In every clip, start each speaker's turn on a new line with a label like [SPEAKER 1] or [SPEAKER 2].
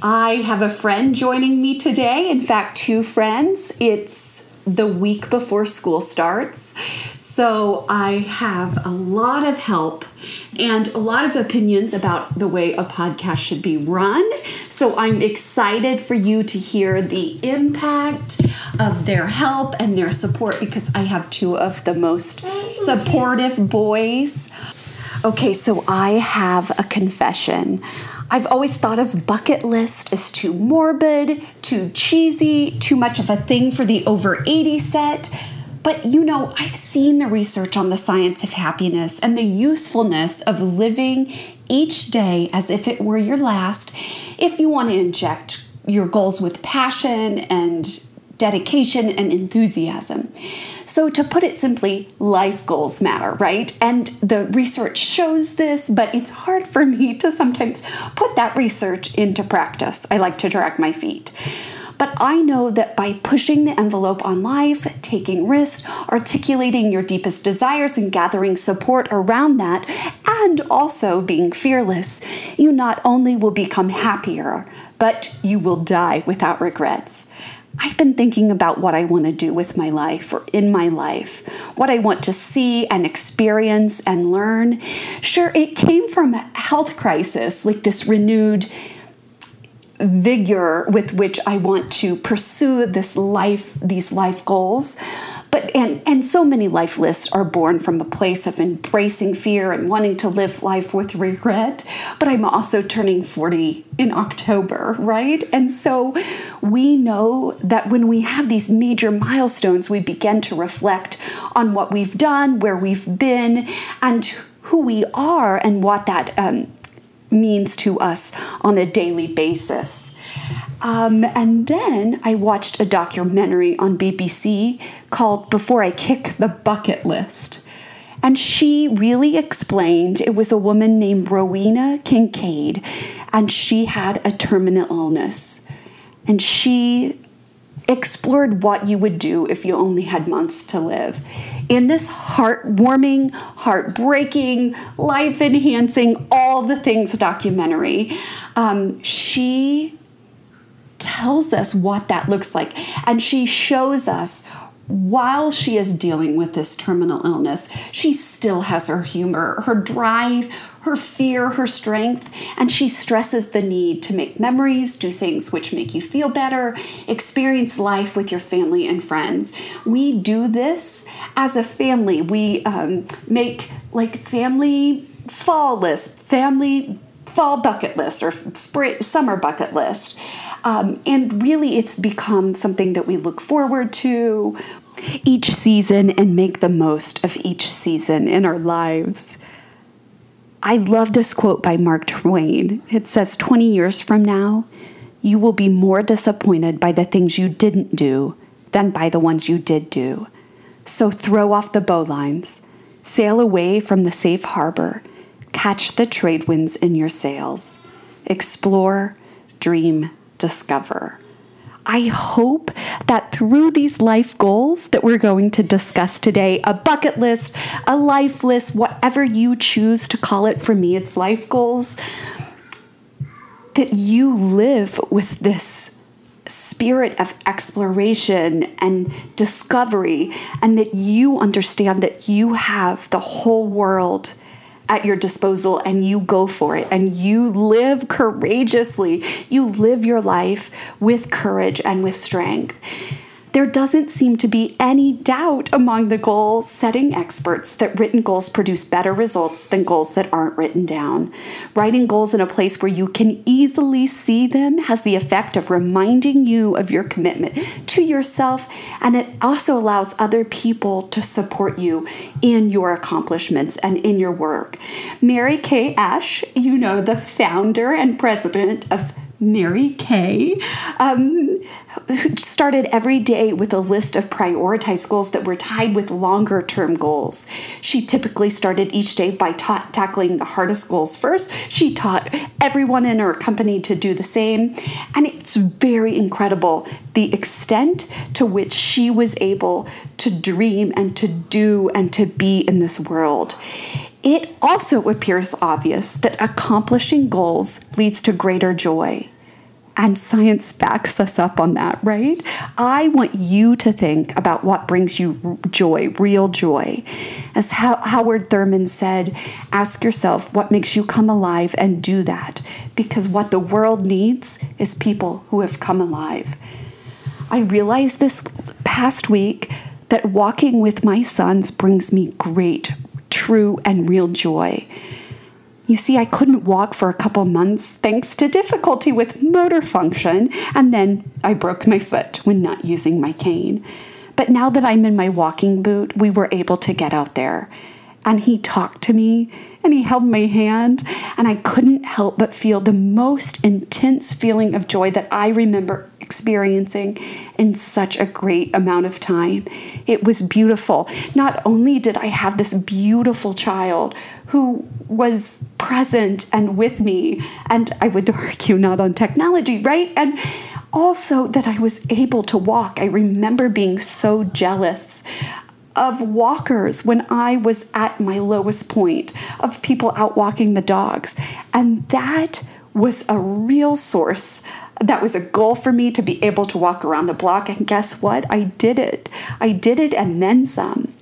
[SPEAKER 1] I have a friend joining me today. In fact, two friends. It's the week before school starts. So I have a lot of help and a lot of opinions about the way a podcast should be run. So I'm excited for you to hear the impact of their help and their support because I have two of the most supportive boys. Okay, so I have a confession. I've always thought of bucket list as too morbid, too cheesy, too much of a thing for the over 80 set. But you know, I've seen the research on the science of happiness and the usefulness of living each day as if it were your last if you want to inject your goals with passion and dedication and enthusiasm. So, to put it simply, life goals matter, right? And the research shows this, but it's hard for me to sometimes put that research into practice. I like to drag my feet. But I know that by pushing the envelope on life, taking risks, articulating your deepest desires, and gathering support around that, and also being fearless, you not only will become happier, but you will die without regrets. I've been thinking about what I want to do with my life or in my life, what I want to see and experience and learn. Sure, it came from a health crisis, like this renewed vigor with which I want to pursue this life, these life goals. But and and so many life lists are born from a place of embracing fear and wanting to live life with regret. But I'm also turning 40 in October, right? And so we know that when we have these major milestones, we begin to reflect on what we've done, where we've been, and who we are, and what that um, means to us on a daily basis. Um, and then I watched a documentary on BBC called Before I Kick the Bucket List. And she really explained it was a woman named Rowena Kincaid, and she had a terminal illness. And she explored what you would do if you only had months to live. In this heartwarming, heartbreaking, life enhancing, all the things documentary, um, she tells us what that looks like. And she shows us while she is dealing with this terminal illness, she still has her humor, her drive, her fear, her strength, and she stresses the need to make memories, do things which make you feel better, experience life with your family and friends. We do this as a family. We um, make like family fall list, family fall bucket list, or spring, summer bucket list. Um, and really, it's become something that we look forward to each season and make the most of each season in our lives. I love this quote by Mark Twain. It says, 20 years from now, you will be more disappointed by the things you didn't do than by the ones you did do. So throw off the bowlines, sail away from the safe harbor, catch the trade winds in your sails, explore, dream, discover. I hope that through these life goals that we're going to discuss today, a bucket list, a life list, whatever you choose to call it, for me, it's life goals, that you live with this spirit of exploration and discovery, and that you understand that you have the whole world at your disposal and you go for it and you live courageously. You live your life with courage and with strength there doesn't seem to be any doubt among the goal setting experts that written goals produce better results than goals that aren't written down. Writing goals in a place where you can easily see them has the effect of reminding you of your commitment to yourself, and it also allows other people to support you in your accomplishments and in your work. Mary Kay Ash, you know, the founder and president of Mary Kay, um, started every day with a list of prioritized goals that were tied with longer term goals. She typically started each day by ta- tackling the hardest goals first. She taught everyone in her company to do the same. And it's very incredible the extent to which she was able to dream and to do and to be in this world. It also appears obvious that accomplishing goals leads to greater joy. And science backs us up on that, right? I want you to think about what brings you joy, real joy. As Howard Thurman said, ask yourself what makes you come alive and do that. Because what the world needs is people who have come alive. I realized this past week that walking with my sons brings me great, true, and real joy. You see, I couldn't walk for a couple months thanks to difficulty with motor function, and then I broke my foot when not using my cane. But now that I'm in my walking boot, we were able to get out there. And he talked to me and he held my hand, and I couldn't help but feel the most intense feeling of joy that I remember experiencing in such a great amount of time. It was beautiful. Not only did I have this beautiful child who was present and with me, and I would argue not on technology, right? And also that I was able to walk. I remember being so jealous of walkers when I was at my lowest point, of people out walking the dogs. And that was a real source. That was a goal for me to be able to walk around the block. And guess what? I did it. I did it and then some.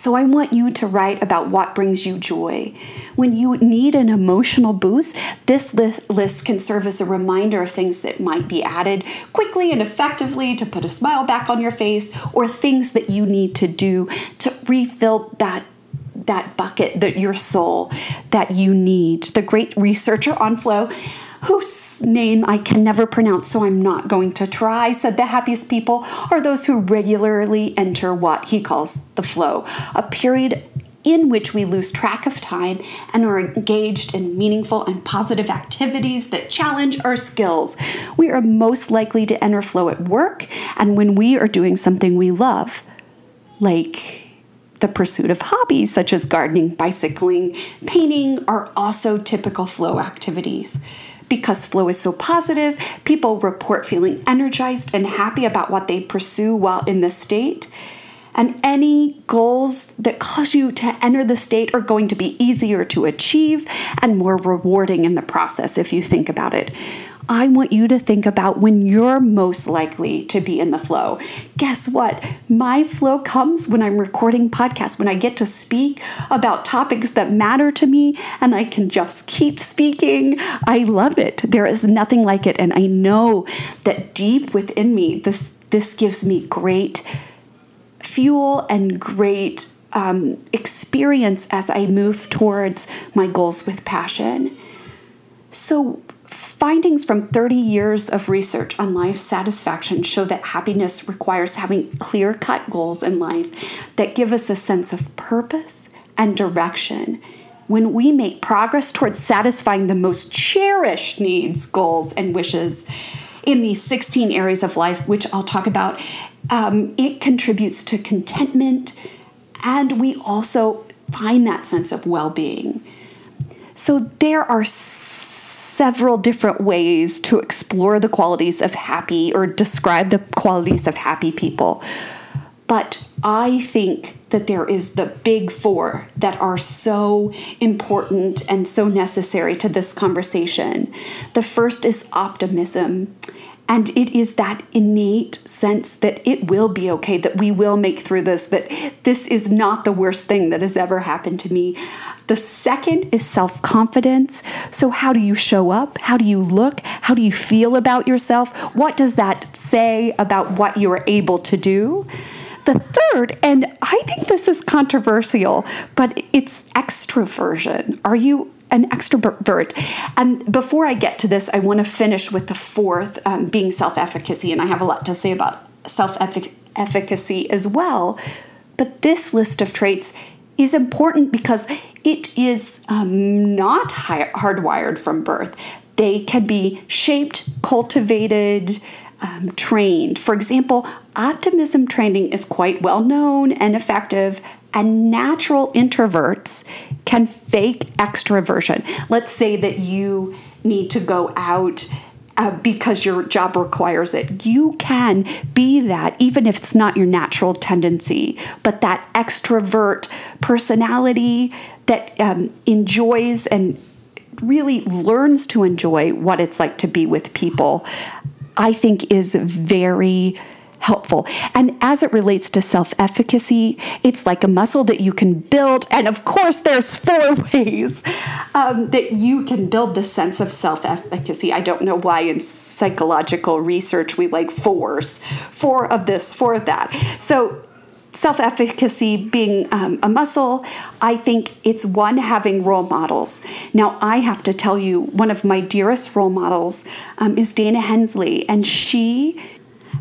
[SPEAKER 1] So I want you to write about what brings you joy. When you need an emotional boost, this list can serve as a reminder of things that might be added quickly and effectively to put a smile back on your face or things that you need to do to refill that that bucket that your soul that you need. The great researcher on flow whose name I can never pronounce, so I'm not going to try, said the happiest people are those who regularly enter what he calls the flow, a period in which we lose track of time and are engaged in meaningful and positive activities that challenge our skills. We are most likely to enter flow at work and when we are doing something we love, like the pursuit of hobbies such as gardening, bicycling, painting are also typical flow activities. Because flow is so positive, people report feeling energized and happy about what they pursue while in the state. And any goals that cause you to enter the state are going to be easier to achieve and more rewarding in the process if you think about it. I want you to think about when you're most likely to be in the flow. Guess what? My flow comes when I'm recording podcasts, when I get to speak about topics that matter to me and I can just keep speaking. I love it. There is nothing like it. And I know that deep within me, this, this gives me great fuel and great um, experience as I move towards my goals with passion. So, Findings from 30 years of research on life satisfaction show that happiness requires having clear cut goals in life that give us a sense of purpose and direction. When we make progress towards satisfying the most cherished needs, goals, and wishes in these 16 areas of life, which I'll talk about, um, it contributes to contentment and we also find that sense of well being. So there are several different ways to explore the qualities of happy or describe the qualities of happy people. But I think that there is the big four that are so important and so necessary to this conversation. The first is optimism. And it is that innate sense that it will be okay, that we will make through this, that this is not the worst thing that has ever happened to me. The second is self confidence. So, how do you show up? How do you look? How do you feel about yourself? What does that say about what you are able to do? The third, and I think this is controversial, but it's extroversion. Are you an extrovert. And before I get to this, I want to finish with the fourth um, being self efficacy. And I have a lot to say about self efficacy as well. But this list of traits is important because it is um, not hardwired from birth. they can be shaped, cultivated, um, trained. For example, optimism training is quite well known and effective, and natural introverts can fake extroversion. Let's say that you need to go out uh, because your job requires it. You can be that, even if it's not your natural tendency, but that extrovert personality that um, enjoys and really learns to enjoy what it's like to be with people, I think is very helpful. And as it relates to self efficacy, it's like a muscle that you can build. And of course, there's four ways um, that you can build the sense of self efficacy. I don't know why in psychological research we like fours four of this, four of that. So, self efficacy being um, a muscle, I think it's one having role models. Now, I have to tell you, one of my dearest role models um, is Dana Hensley, and she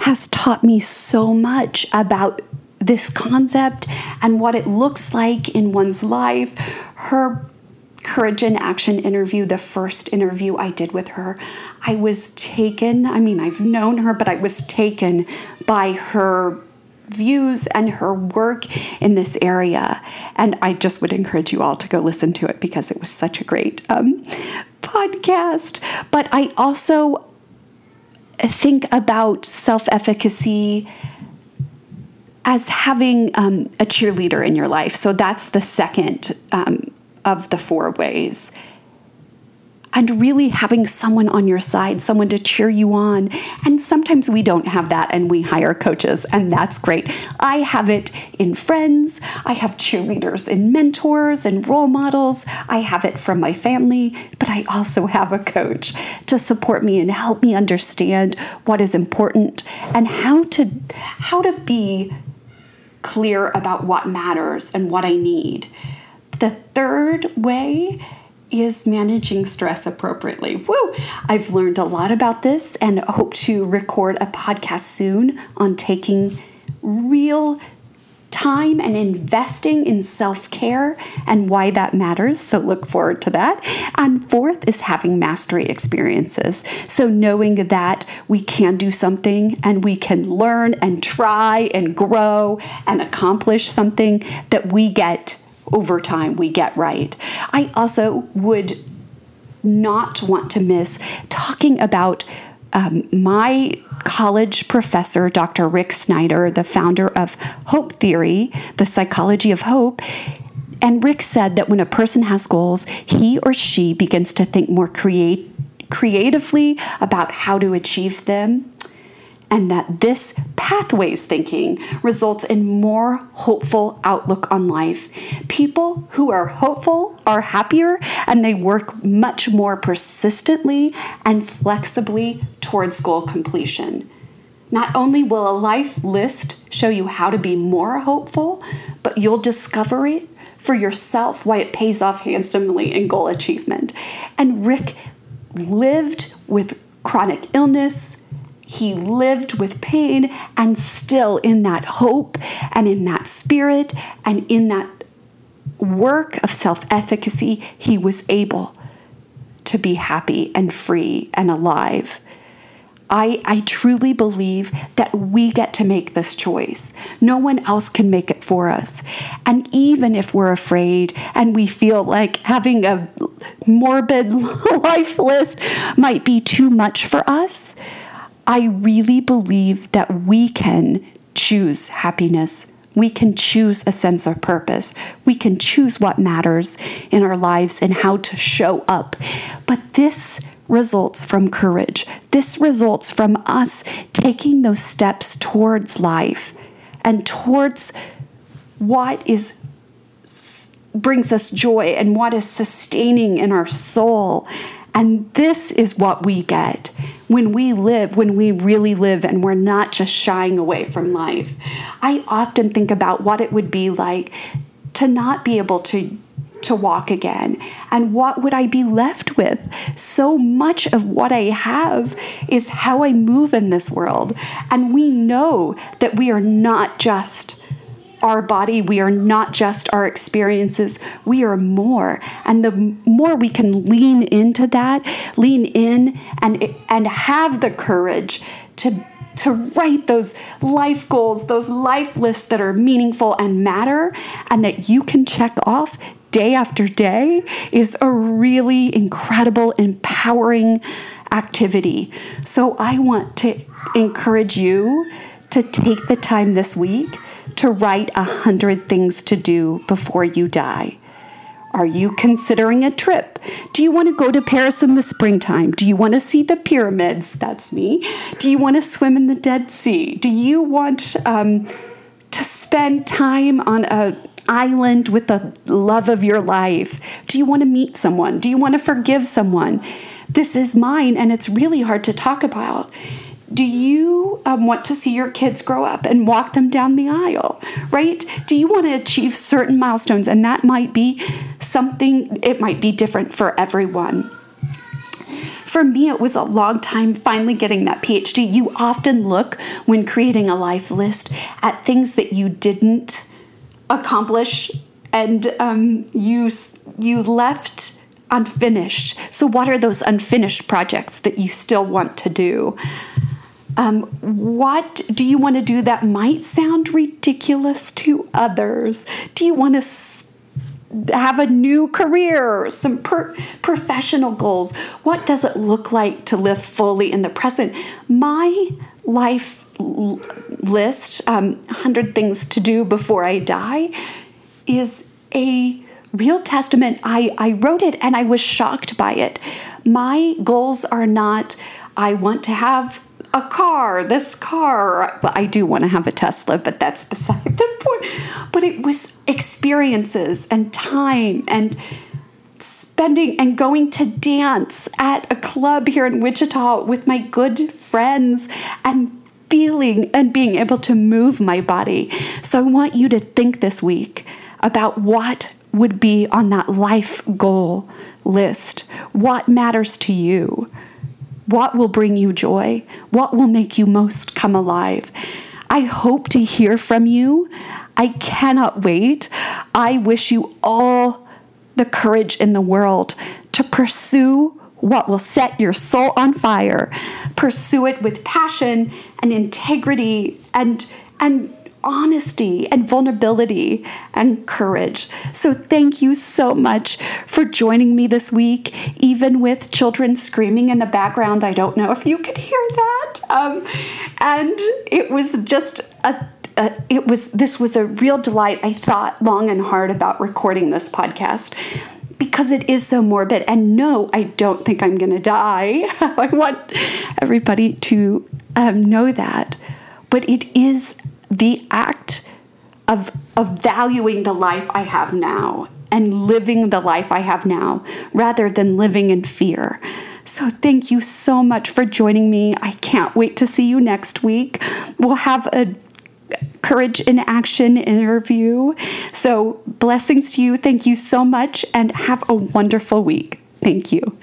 [SPEAKER 1] has taught me so much about this concept and what it looks like in one's life. Her Courage in Action interview, the first interview I did with her, I was taken. I mean, I've known her, but I was taken by her views and her work in this area. And I just would encourage you all to go listen to it because it was such a great um, podcast. But I also think about self efficacy as having um, a cheerleader in your life. So that's the second um, of the four ways and really having someone on your side, someone to cheer you on. And sometimes we don't have that and we hire coaches, and that's great. I have it in friends, I have cheerleaders in mentors and role models, I have it from my family, but I also have a coach to support me and help me understand what is important and how to how to be clear about what matters and what I need. The third way is managing stress appropriately. Woo! I've learned a lot about this and hope to record a podcast soon on taking real time and investing in self care and why that matters. So look forward to that. And fourth is having mastery experiences. So knowing that we can do something and we can learn and try and grow and accomplish something that we get over time we get right. I also would not want to miss talking about um, my college professor, Dr. Rick Snyder, the founder of Hope Theory, the psychology of hope. And Rick said that when a person has goals, he or she begins to think more create, creatively about how to achieve them and that this pathways thinking results in more hopeful outlook on life. People who are hopeful are happier and they work much more persistently and flexibly towards goal completion. Not only will a life list show you how to be more hopeful, but you'll discover it for yourself why it pays off handsomely in goal achievement. And Rick lived with chronic illness, he lived with pain and still in that hope and in that spirit and in that work of self efficacy, he was able to be happy and free and alive. I, I truly believe that we get to make this choice. No one else can make it for us. And even if we're afraid and we feel like having a morbid life list might be too much for us, I really believe that we can choose happiness. We can choose a sense of purpose. We can choose what matters in our lives and how to show up. But this results from courage. This results from us taking those steps towards life and towards what is brings us joy and what is sustaining in our soul. And this is what we get when we live, when we really live, and we're not just shying away from life. I often think about what it would be like to not be able to to walk again and what would I be left with? So much of what I have is how I move in this world. And we know that we are not just our body. We are not just our experiences, we are more. And the more we can lean into that, lean in and, and have the courage to to write those life goals, those life lists that are meaningful and matter, and that you can check off day after day is a really incredible, empowering activity. So I want to encourage you to take the time this week to write a hundred things to do before you die. Are you considering a trip? Do you want to go to Paris in the springtime? Do you want to see the pyramids? That's me. Do you want to swim in the Dead Sea? Do you want um, to spend time on a island with the love of your life? Do you want to meet someone? Do you want to forgive someone? This is mine, and it's really hard to talk about. Do you um, want to see your kids grow up and walk them down the aisle, right? Do you want to achieve certain milestones? And that might be something, it might be different for everyone. For me, it was a long time finally getting that PhD. You often look when creating a life list at things that you didn't accomplish and um, you you left unfinished. So, what are those unfinished projects that you still want to do? Um, what do you want to do that might sound ridiculous to others? Do you want to have a new career, some per- professional goals? What does it look like to live fully in the present? My life l- list, um, 100 things to do before I die, is a real testament. I, I wrote it and I was shocked by it. My goals are not, I want to have a car, this car. Well, I do want to have a Tesla, but that's beside the point. But it was experiences and time and spending and going to dance at a club here in Wichita with my good friends and feeling and being able to move my body. So I want you to think this week about what would be on that life goal list. What matters to you? What will bring you joy? What will make you most come alive? I hope to hear from you. I cannot wait. I wish you all the courage in the world to pursue what will set your soul on fire. Pursue it with passion and integrity and and honesty and vulnerability and courage. So, thank you so much for joining me this week, even with children screaming in the background. I don't know if you could hear that. Um, and it was just a uh, it was this was a real delight. I thought long and hard about recording this podcast because it is so morbid. And no, I don't think I'm going to die. I want everybody to um, know that. But it is the act of, of valuing the life I have now and living the life I have now rather than living in fear. So, thank you so much for joining me. I can't wait to see you next week. We'll have a Courage in Action interview. So, blessings to you. Thank you so much and have a wonderful week. Thank you.